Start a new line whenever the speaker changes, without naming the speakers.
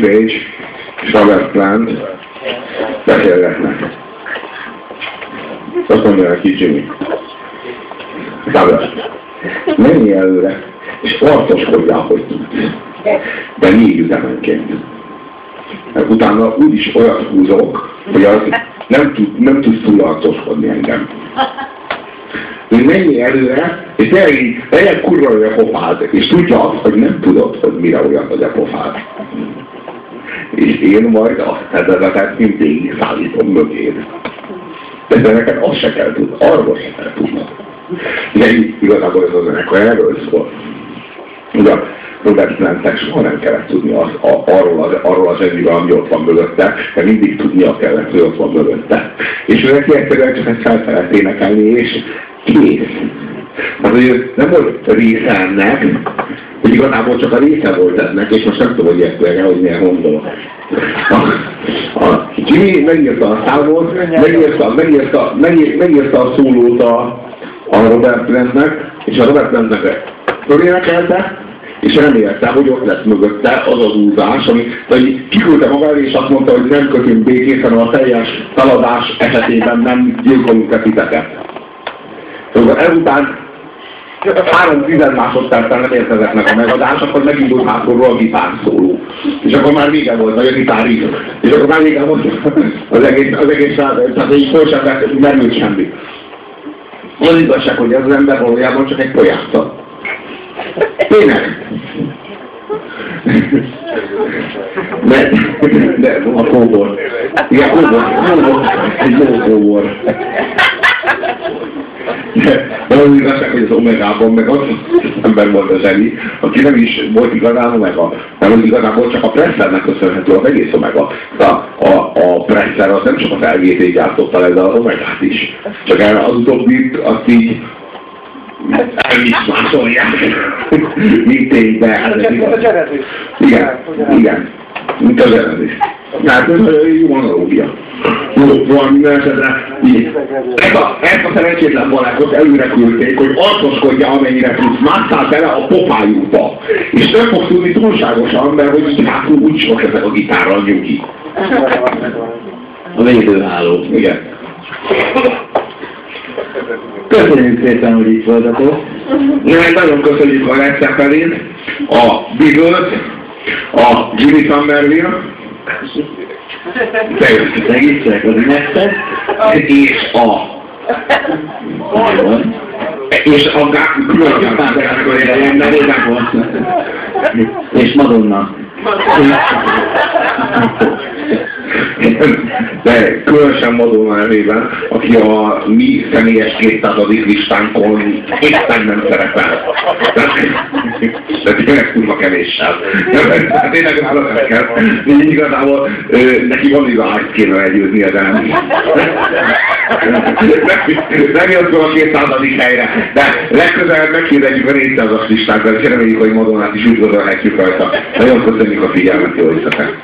Page és Robert Plant beszélgetnek. Azt mondja neki Jimmy. Robert, menj előre, és arcoskodjál, hogy tudsz. De négy üzemenként. Mert utána úgyis olyat húzok, hogy az nem, tud, nem tudsz túl arcoskodni engem. Hogy menjél előre, és legyen kurva olyan pofád, és tudja azt, hogy nem tudod, hogy mire olyan az a pofád. És én majd azt tervezetet mindig szállítom mögéd. De neked azt se kell tudni, arról se kell tudnod. De igazából ez az zenekar erről szól. Ugye Robert Plantnek soha nem kellett tudni az, a, arról, az, arról az zseniről, ami ott van mögötte, de mindig tudnia kellett, hogy ott van mögötte. És ő neki egyszerűen csak egy felfelett énekelni, és kész. Hát, hogy nem volt része ennek, hogy igazából csak a része volt ennek, és most nem tudom, hogy értően, hogy milyen mondom. A, a Jimmy megírta a számot, megírta, megírta, megírta, megírta a szólót a, a Robert Plantnek, és a Robert Plantnek fölénekelte, és remélte, hogy ott lesz mögötte az az úzás, ami hogy kiküldte maga és azt mondta, hogy nem kötünk békét, hanem a teljes feladás esetében nem gyilkolunk e titeket. Szóval ezután három tized másodperccel nem érkezett meg a megadás, akkor megindult hátulról a gitár szóló. És akkor már vége volt, vagy a gitár is. És akkor már vége volt az egész, az egész tehát így föl sem vett, nem semmi. Az igazság, hogy ez az ember valójában csak egy pojáta. Tényleg. De, de a kóbor. Igen, kóbor. Kóbor. Egy jó kóbor. De az igazság, hogy az Omegában meg az ember volt a zseni, aki nem is volt igazán Omega, hanem az igazából csak a Pressernek köszönhető az egész Omega. De a, a, a Presser az nem csak az LGT gyártotta le, de az Omegát is. Csak erre az utóbbi azt így el is másolják. Mint tényleg.
Hát,
Igen, igen. Mint a zseredés. Hát ez jó analógia. Valami esetre ezt a, ezt a szerencsétlen barátot előre küldték, hogy arcoskodja amennyire tudsz, másszál bele a pofájukba. És nem fog tudni túlságosan, mert hogy így hátul úgy sok ezek a gitárral nyugi.
A védőháló.
Igen.
Köszönjük szépen, hogy itt voltatok.
Nagyon köszönjük a Led Zeppelin, a Beatles, a Jimmy Somerville,
Segítsek az ünnepet.
és a és a
És Madonna.
de különösen Madonna nevében, aki a mi személyes 200. listánkon éppen nem szerepel. De, de tényleg kurva kevéssel. De tényleg nála nem kell. Igazából neki van iványt kéne legyőzni de nem. Nem jött fel a 200. helyre, de legközelebb megkérdezjük a 400-as listánkra, és reméljük, hogy Madonnát is úgy gondolhatjuk rajta. Nagyon köszönjük a figyelmet, jó éjszakát!